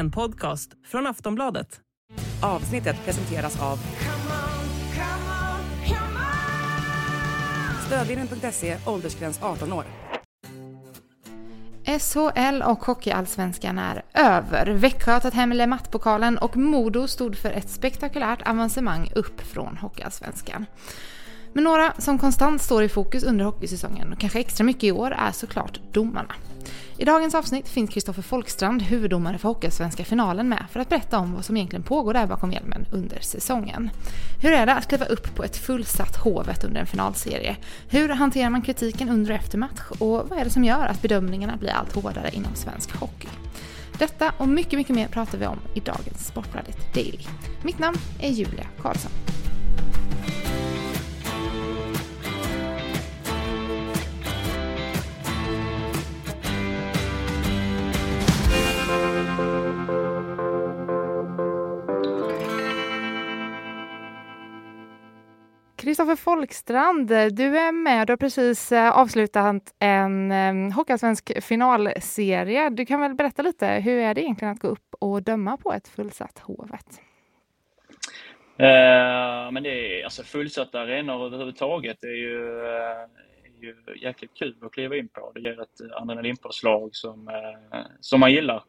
En podcast från Aftonbladet. Avsnittet presenteras av Stödvinnen.se, åldersgräns 18 år. SHL och Hockeyallsvenskan är över. Växjö har tagit hem Le Matt-pokalen och Modo stod för ett spektakulärt avancemang upp från Hockeyallsvenskan. Men några som konstant står i fokus under hockeysäsongen och kanske extra mycket i år är såklart domarna. I dagens avsnitt finns Kristoffer Folkstrand, huvuddomare för Hockeysvenska finalen med för att berätta om vad som egentligen pågår där bakom hjälmen under säsongen. Hur är det att kliva upp på ett fullsatt Hovet under en finalserie? Hur hanterar man kritiken under och efter match? Och vad är det som gör att bedömningarna blir allt hårdare inom svensk hockey? Detta och mycket, mycket mer pratar vi om i dagens Sportbladet Daily. Mitt namn är Julia Karlsson. Kristoffer Folkstrand, du är med. Du har precis eh, avslutat en Hockeyallsvensk finalserie. Du kan väl berätta lite, hur är det egentligen att gå upp och döma på ett fullsatt Hovet? Eh, men det är alltså fullsatta arenor överhuvudtaget. Det är ju, eh, är ju jäkligt kul att kliva in på. Det ger ett adrenalinpåslag som, eh, som man gillar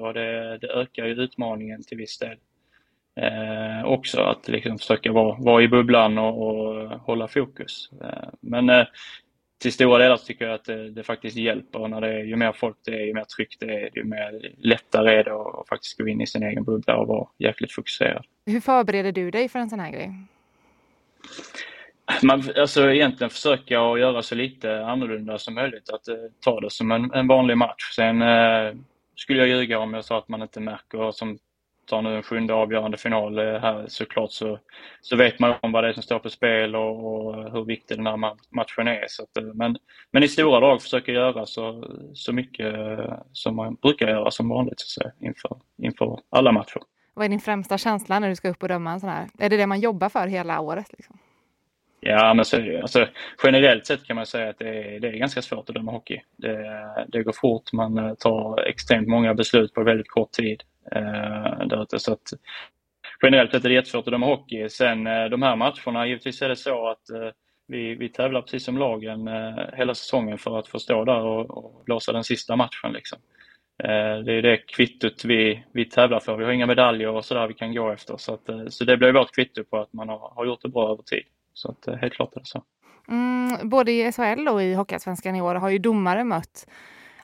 och det, det ökar ju utmaningen till viss del eh, också. Att liksom försöka vara, vara i bubblan och, och hålla fokus. Eh, men eh, till stora delar tycker jag att det, det, faktiskt hjälper. När det är, ju mer folk det är, ju mer tryck det är, ju mer lättare är det att faktiskt gå in i sin egen bubbla och vara jäkligt fokuserad. Hur förbereder du dig för en sån här grej? Man, alltså egentligen försöka att göra så lite annorlunda som möjligt. Att uh, ta det som en, en vanlig match. Sen uh, skulle jag ljuga om jag sa att man inte märker, som tar nu en sjunde avgörande final här såklart så, så vet man om vad det är som står på spel och, och hur viktig den här matchen är. Så att, men, men i stora drag försöker göra så, så mycket som man brukar göra som vanligt så säga, inför, inför alla matcher. Vad är din främsta känsla när du ska upp och döma en sån här? Är det det man jobbar för hela året? Liksom? Ja, men så, alltså, generellt sett kan man säga att det är, det är ganska svårt att döma hockey. Det, det går fort, man tar extremt många beslut på väldigt kort tid. Eh, där ute, så att, generellt sett är det jättesvårt att döma hockey. Sen eh, de här matcherna, givetvis är det så att eh, vi, vi tävlar precis som lagen eh, hela säsongen för att få stå där och, och blåsa den sista matchen. Liksom. Eh, det är det kvittot vi, vi tävlar för. Vi har inga medaljer och sådär vi kan gå efter. Så, att, eh, så det blir vårt kvitto på att man har, har gjort det bra över tid. Så att, eh, helt klart är det så. Mm, både i SHL och i Hockeyallsvenskan i år har ju domare mött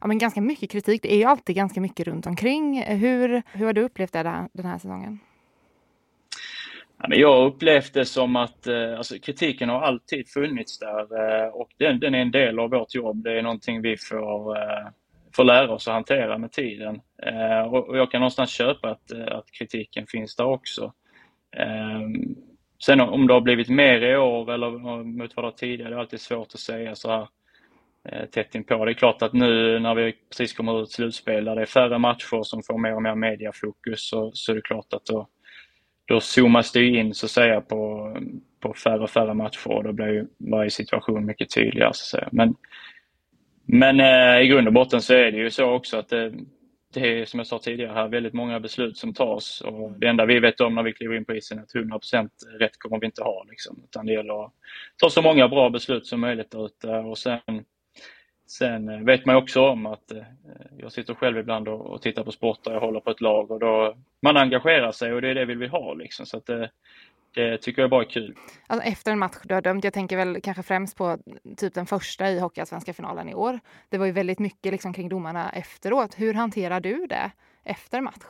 ja, men ganska mycket kritik. Det är ju alltid ganska mycket runt omkring. Hur, hur har du upplevt det där, den här säsongen? Ja, men jag upplevt det som att eh, alltså, kritiken har alltid funnits där eh, och den, den, är en del av vårt jobb. Det är någonting vi får, eh, får lära oss att hantera med tiden. Och, jag kan någonstans köpa att, att kritiken finns där också. Ehm, sen om det har blivit mer i år eller mot vad det tidigare, det är alltid svårt att säga så här Eh, tätt inpå. Det är klart att nu när vi precis kommer ur ett slutspel där det är färre matcher som får mer och mer mediafokus så, så är det klart att då, då zoomas det in så att säga på, på färre och färre matcher och då blir ju varje situation mycket tydligare. Så att säga. Men, men eh, i grund och botten så är det ju så också att det, det är som jag sa tidigare här väldigt många beslut som tas och det enda vi vet om när vi kliver in på isen är att 100% rätt kommer vi inte ha. Liksom. Utan det gäller att ta så många bra beslut som möjligt där ute och sen Sen eh, vet man också om att eh, jag sitter själv ibland och tittar på sport och jag håller på ett lag och då man engagerar sig och det är det vi vill ha liksom. Så att det, det tycker jag bara är kul. Alltså efter en match du har dömt, jag tänker väl kanske främst på typ den första i Hockeyallsvenska finalen i år. Det var ju väldigt mycket liksom kring domarna efteråt. Hur hanterar du det efter match?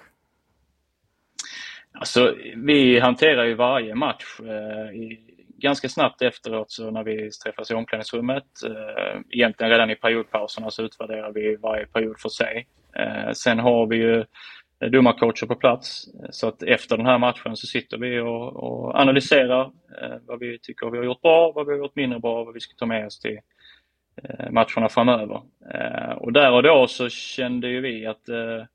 Alltså, vi hanterar ju varje match eh, i, ganska snabbt efteråt så när vi träffas i omklädningsrummet, eh, egentligen redan i periodpauserna så utvärderar vi varje period för sig. Eh, sen har vi ju eh, domarcoacher på plats så att efter den här matchen så sitter vi och, och analyserar eh, vad vi tycker vi har gjort bra, vad vi har gjort mindre bra, vad vi ska ta med oss till eh, matcherna framöver. Eh, och där och då så kände ju vi att det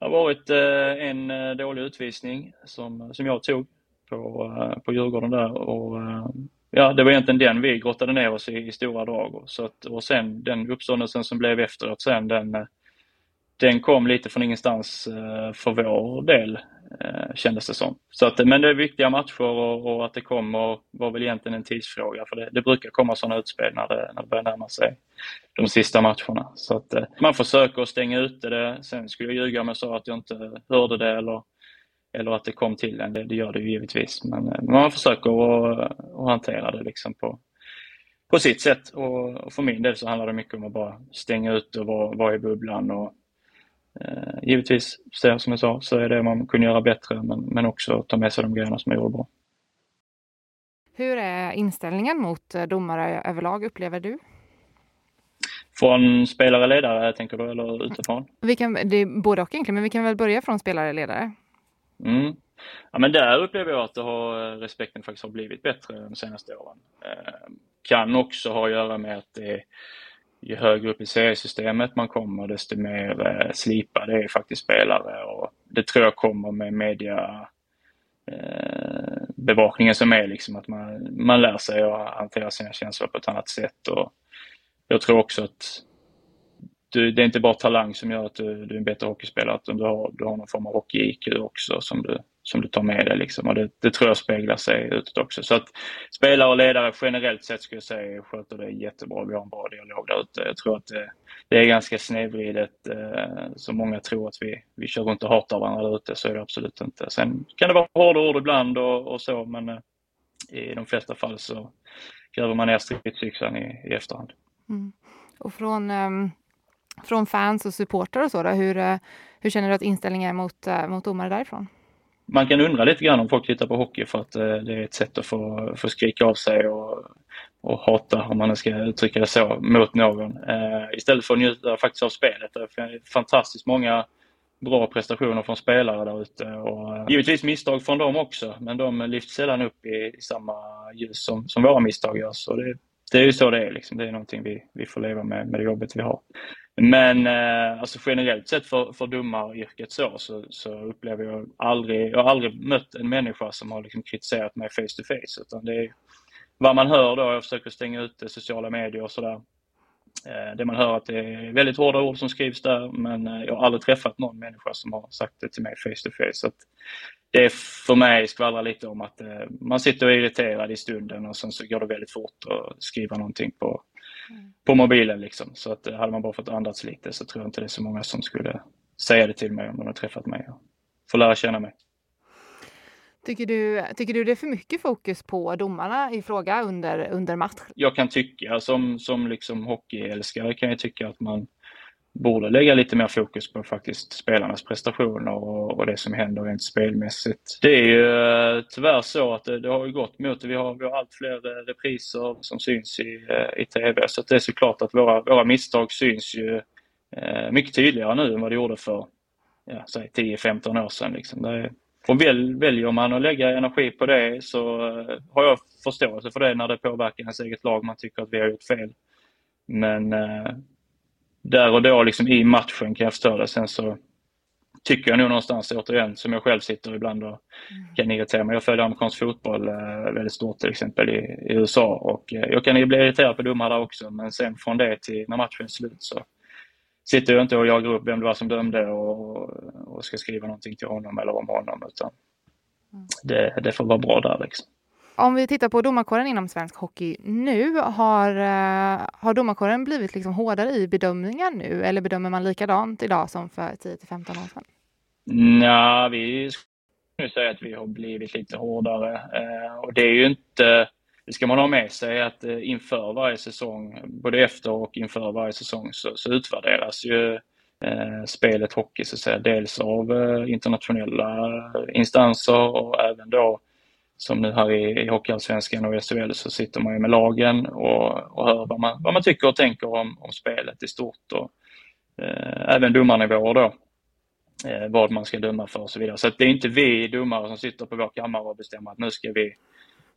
har varit en dålig utvisning som, som jag tog på, eh, på Djurgården där. Och, eh, ja, det var egentligen den vi grottade ner oss i, i stora drag. Så att, och sen den uppståndelsen som blev efteråt sen, den, eh, den kom lite från ingenstans för vår del, kändes det som. Så att, men det är viktiga matcher och, och att det kommer var väl egentligen en tidsfråga. För det, det brukar komma sådana utspel när det, när det börjar närma sig de sista matcherna. Så att man försöker att stänga ute det. Sen skulle jag ljuga om jag sa att jag inte hörde det eller, eller att det kom till en. Det, det gör det ju givetvis. Men man försöker att, att hantera det liksom på, på sitt sätt. Och, för min del så handlar det mycket om att bara stänga ut och vara, vara i bubblan. Och, eh, givetvis, så, som jag sa, så är det man kunde göra bättre men, men också ta med sig de grejerna som jag gjorde bra. Hur är inställningen mot eh, domare överlag, upplever du? Från spelare, ledare tänker du, eller utifrån? Vi kan, det är både och egentligen, men vi kan väl börja från spelare, ledare? Mm. Ja, men där upplever jag att det har, eh, respekten faktiskt har blivit bättre de senaste åren. Eh, kan också ha att göra med att det ju högre upp i seriesystemet man kommer desto mer eh, slipade är faktiskt spelare och det tror jag kommer med media eh, bevakningen som är liksom att man, man lär sig att hantera sina känslor på ett annat sätt och jag tror också att du, det är inte bara talang som gör att du, du är en bättre hockeyspelare utan du har, du har någon form av hockey-IQ också som du, som du tar med dig. Liksom. Och det, det, tror jag speglar sig utåt också. Så att spelare och ledare generellt sett skulle jag säga sköter det jättebra. Vi har en bra dialog där ute. Jag tror att det, det är ganska snedvridet. Eh, så många tror att vi, vi kör runt och hatar varandra där ute. Så är det absolut inte. Sen kan det vara hårda ord ibland och, och så men eh, i de flesta fall så gräver man ner stridsyxan i, i efterhand. Mm. Och från, um, från fans och supportrar och så, då, hur, eh, hur känner du att inställningen är mot, eh, mot domare därifrån? man kan undra lite grann om folk tittar på hockey för att eh, det är ett sätt att få, få skrika av sig och, och hata, om man ska uttrycka det så, mot någon. Istället för att njuta faktiskt av spelet. Det är fantastiskt många bra prestationer från spelare där ute och givetvis misstag från dem också, men de lyfts sällan upp i, i samma ljus som, som våra misstag görs. Och det, det är ju så det är. Liksom. Det är någonting vi, vi får leva med, med det jobbet vi har. Men eh, alltså generellt sett för, för domaryrket så, så, så upplever jag aldrig, jag har aldrig mött en människa som har liksom kritiserat mig face to face. Utan det är vad man hör då, jag försöker stänga ut sociala medier och sådär. Eh, det man hör att det är väldigt hårda ord som skrivs där men eh, jag har aldrig träffat någon människa som har sagt det till mig face to face. Så det är för mig skvallrar lite om att eh, man sitter och är irriterad i stunden och sen så går det väldigt fort att skriva någonting på, på mobilen. Liksom. Så att hade man bara fått andas lite så tror jag inte det är så många som skulle säga det till mig om de har träffat mig och får lära känna mig. Tycker du, tycker du det är för mycket fokus på domarna i fråga under, under match? Jag kan tycka, som, som liksom hockeyälskare kan jag tycka att man borde lägga lite mer fokus på faktiskt spelarnas prestationer och, och det som händer rent spelmässigt. Det är ju eh, tyvärr så att det, det har gått mot det. Vi har, vi har allt fler eh, repriser som syns i, eh, i TV så det är såklart att våra, våra misstag syns ju eh, mycket tydligare nu än vad det gjorde för ja, 10-15 år sedan. Liksom. Det är, och väl, väljer man att lägga energi på det så har jag förståelse för det när det påverkar ens eget lag. Man tycker att vi har gjort fel. Men eh, där och då liksom i matchen kan jag förstå det. Sen så tycker jag nog någonstans återigen, som jag själv sitter ibland och mm. kan irritera mig. Jag följer amerikansk fotboll eh, väldigt stort till exempel i, i USA och eh, jag kan ju bli irriterad på domare där också men sen från det till när matchen är slut så sitter jag inte och jagar upp vem det var som dömde och, och ska skriva någonting till honom eller om honom utan mm. det, det får vara bra där liksom. Om vi tittar på domarkåren inom svensk hockey nu, har, eh, har domarkåren blivit liksom hårdare i bedömningar nu eller bedömer man likadant idag som för 10-15 år sedan? Ja, vi skulle säga att vi har blivit lite hårdare eh, och det är ju inte det ska man ha med sig att eh, inför varje säsong, både efter och inför varje säsong, så, så utvärderas ju spelet hockey så att säga, dels av internationella instanser och även då som nu här i, i Hockeyallsvenskan och SHL så sitter man ju med lagen och, och hör vad man, vad man tycker och tänker om, om spelet i stort och eh, även domarnivåer då. Eh, vad man ska döma för och så vidare. Så det är inte vi domare som sitter på vår kammare och bestämmer att nu ska vi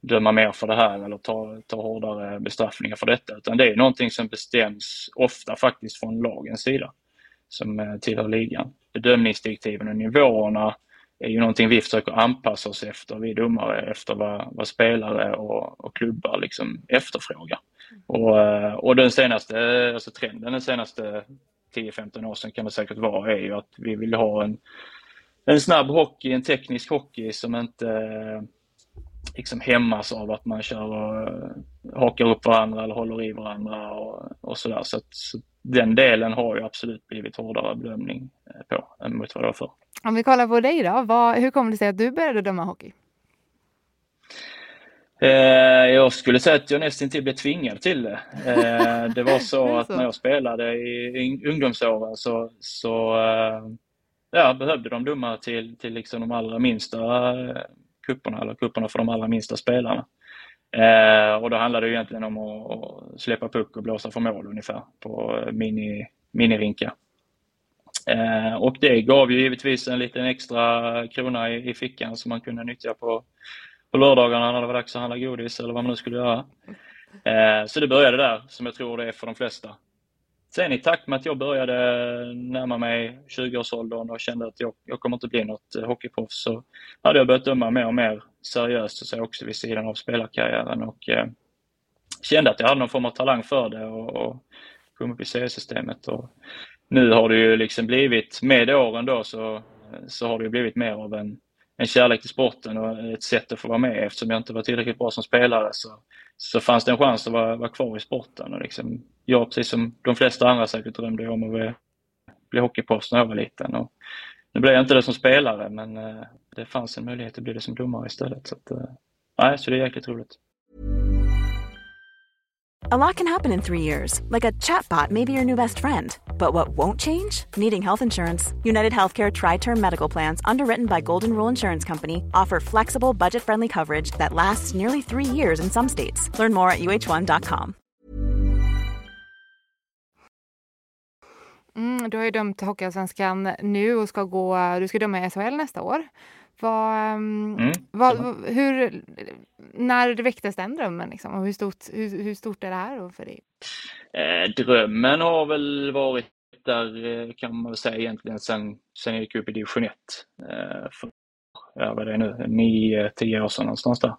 döma mer för det här eller ta, ta hårdare bestraffningar för detta. Utan det är någonting som bestäms ofta faktiskt från lagens sida som eh, tillhör ligan. Bedömningsdirektiven och nivåerna är ju någonting vi försöker anpassa oss efter, vi domare, efter vad, vad spelare och, och klubbar liksom efterfrågar. Och, eh, och den senaste alltså trenden den senaste 10-15 år sedan kan det säkert vara, är ju att vi vill ha en, en snabb hockey, en teknisk hockey som inte eh, liksom hämmas av att man kör och eh, hakar upp varandra eller håller i varandra och, och sådär. Så, att, så den delen har ju absolut blivit hårdare bedömning på än mot vad det var förr. Om vi kollar på dig då, vad, hur kommer det sig att du började döma hockey? Eh, jag skulle säga att jag nästan till blev tvingad till det. Eh, det var så att när jag spelade i ungdomsåren så, så eh, ja, behövde de domare till, till liksom de allra minsta kupperna eller kupperna för de allra minsta spelarna. och då handlade det egentligen om att, att släppa puck och blåsa för mål ungefär på mini, Eh, och det gav ju givetvis en liten extra krona i, i fickan som man kunde nyttja på på lördagarna när det var dags att handla godis eller vad man nu skulle göra. Eh, så det började där, som jag tror det är för de flesta. Sen i takt med att jag började närma mig 20-årsåldern och kände att jag, jag kommer inte bli något hockeyproffs så hade jag börjat döma mer och mer seriöst och så också vid sidan av spelarkarriären och eh, kände att jag hade någon form av talang för det och, och kom upp i seriesystemet. Och nu har det ju liksom blivit, med åren då så, så har det blivit mer av en en kärlek till sporten och ett sätt att få vara med. Eftersom jag inte var tillräckligt bra som spelare så, så fanns det en chans att vara, vara kvar i sporten. Och liksom, jag, precis som de flesta andra säkert, drömde om att bli, bli hockeyproffs när jag var liten. Och nu blev jag inte det som spelare men eh, det fanns en möjlighet att bli det som domare istället. Så, att, eh, nej, så det är jäkligt roligt. A lot can happen in three years, like a chatbot may be your new best friend. But what won't change? Needing health insurance. United Healthcare Tri Term Medical Plans, underwritten by Golden Rule Insurance Company, offer flexible, budget friendly coverage that lasts nearly three years in some states. Learn more at uh1.com. Mm, du har ju dömt Hockeyallsvenskan nu och ska gå, du ska döma i SHL nästa år. Vad, ehm, mm. vad, hur, när väcktes den drömmen? Liksom? Och hur, stort, hur, hur stort är det här för dig? Eh, drömmen har väl varit där eh, kan man väl säga egentligen sen, sen jag gick upp i division 1. Eh, för, är det nu, 9-10 år sedan någonstans där.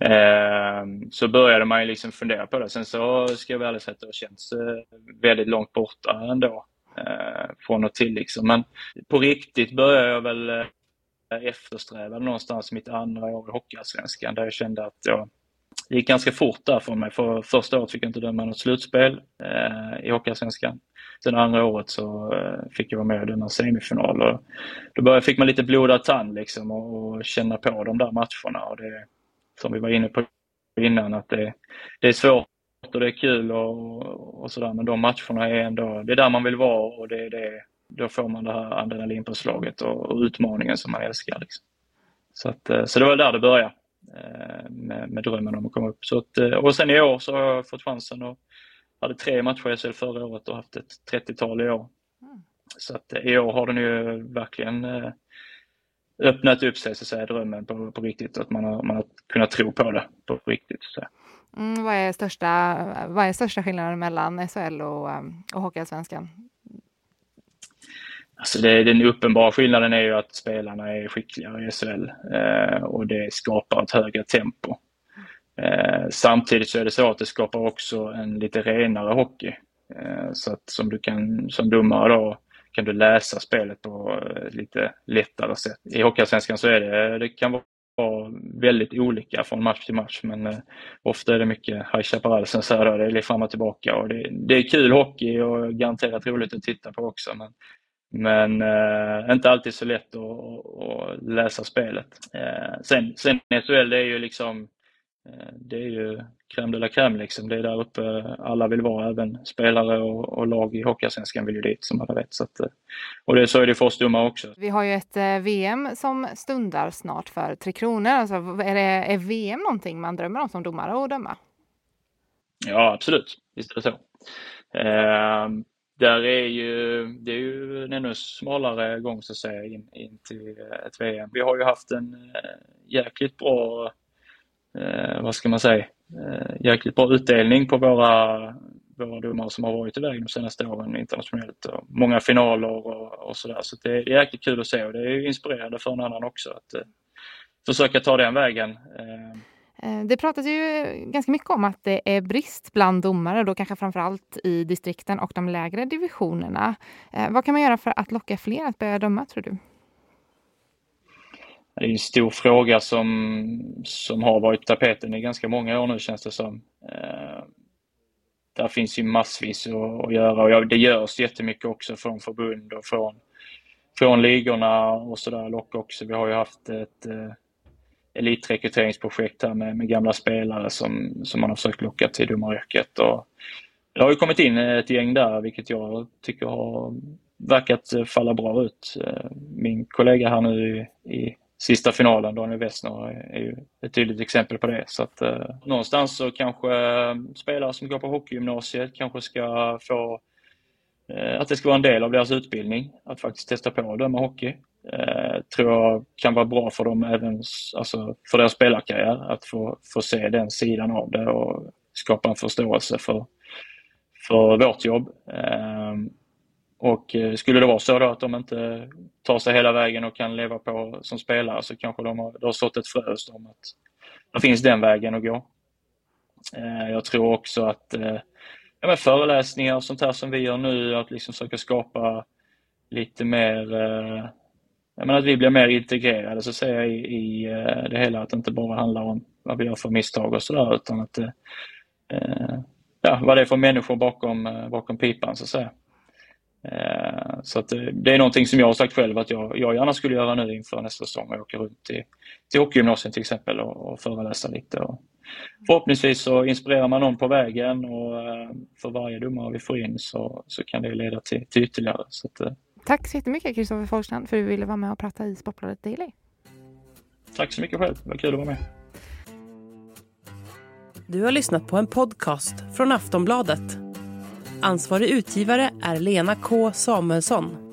Eh, så började man ju liksom fundera på det. Sen så ska jag väl säga att det har känts eh, väldigt långt borta ändå. Eh, från och till liksom. Men på riktigt började jag väl Eh, eftersträvade någonstans mitt andra år i Hockeyallsvenskan där jag kände att jag det gick ganska fort där för mig. För första året fick jag inte döma något slutspel eh, i Hockeyallsvenskan. Sen andra året så eh, fick jag vara med och döma semifinal. Och då började, fick man lite blodad tand liksom och, och, känna på de där matcherna. Och det, som vi var inne på innan, att det, det är svårt och det är kul och, och sådär. Men de matcherna är ändå, det är där man vill vara och det är det då får man det här adrenalinpåslaget och, och utmaningen som man älskar. Liksom. Så, att, eh, så det var där det började eh, med, med drömmen om att komma upp. Så att, eh, och sen i år så har jag fått chansen och hade tre matcher i SHL förra året och haft ett 30-tal i år. Mm. Så att i år har den ju verkligen öppnat upp sig, så att säga, drömmen på, på riktigt. Att man har, man har kunnat tro på det på riktigt. Så. Mm, vad, är största, vad är största skillnaden mellan SHL och, och Hockeyallsvenskan? Alltså det, den uppenbara skillnaden är ju att spelarna är skickligare i SHL eh, och det skapar ett högre tempo. Eh, samtidigt så är det så att det skapar också en lite renare hockey. Eh, så att som du kan som domare då kan du läsa spelet på ett lite lättare sätt. I Hockeyallsvenskan så är det, det kan vara väldigt olika från match till match men eh, ofta är det mycket High Chaparral så här, det är liksom fram och tillbaka och det, det, är kul hockey och garanterat roligt att titta på också men men eh, inte alltid så lätt att, att läsa spelet. Eh, sen, sen SHL det är ju liksom eh, det är ju crème de la crème liksom. Det är där uppe alla vill vara, även spelare och, och lag i Hockeyallsvenskan vill ju dit som alla vet. Så att, eh, och det, så är det för oss domare också. Vi har ju ett eh, VM som stundar snart för Tre Kronor. Alltså, är, det, är VM någonting man drömmer om som domare att döma? Ja, absolut. Visst är det så. Där är ju, det är ju en ännu smalare gång så att säga in, in till eh, ett VM. Vi har ju haft en eh, jäkligt bra, eh, vad ska man säga, eh, jäkligt bra utdelning på våra, våra domare som har varit iväg de senaste åren internationellt. Och många finaler och, och sådär. Så det är jäkligt kul att se och det är inspirerande för en annan också att eh, försöka ta den vägen. Eh, Eh, det pratas ju ganska mycket om att det är brist bland domare, då kanske framförallt i distrikten och de lägre divisionerna. Eh, vad kan man göra för att locka fler att börja döma, tror du? Det är en stor fråga som, som har varit på tapeten i ganska många år nu känns det som. Eh, där finns ju massvis att, göra och det görs jättemycket också från förbund och från, från ligorna och sådär lock också. Vi har ju haft ett elitrekryteringsprojekt här med, med gamla spelare som, som man har försökt locka till domaryrket. Och det har ju kommit in ett gäng där vilket jag tycker har verkat falla bra ut. Eh, min kollega här nu i, i sista finalen, Daniel Westner, är ju ett tydligt exempel på det. Så att eh, någonstans så kanske spelare som går på hockeygymnasiet kanske ska få Eh, att det ska vara en del av deras utbildning att faktiskt testa på att döma hockey. Eh, tror jag kan vara bra för dem även alltså för deras spelarkarriär att få, få se den sidan av det och skapa en förståelse för, för vårt jobb. Ehm, eh, och skulle det vara så då att de inte tar sig hela vägen och kan leva på som spelare så kanske de har, det har sått ett frö hos dem att det finns den vägen att gå. Eh, jag tror också att eh, ja, men föreläsningar och sånt här som vi gör nu, att liksom försöka skapa lite mer eh, jag menar att vi blir mer integrerade så att säga i, i eh, det hela, att det inte bara handlar om vad vi gör för misstag och sådär utan att eh, ja, vad det är för människor bakom, bakom pipan så att säga. Eh, så att det är någonting som jag har sagt själv att jag, jag gärna skulle göra nu inför nästa säsong och åka runt till, till hockeygymnasiet till exempel och, och föreläsa lite. Och förhoppningsvis så inspirerar man någon på vägen och eh, för varje domare vi får in så, så kan det leda till, till ytterligare. Så att, eh. Tack så jättemycket Kristoffer Forsland för att du ville vara med och prata i Sportbladet Daily. Tack så mycket själv, det var kul att vara med. Du har lyssnat på en podcast från Aftonbladet. Ansvarig utgivare är Lena K Samuelsson.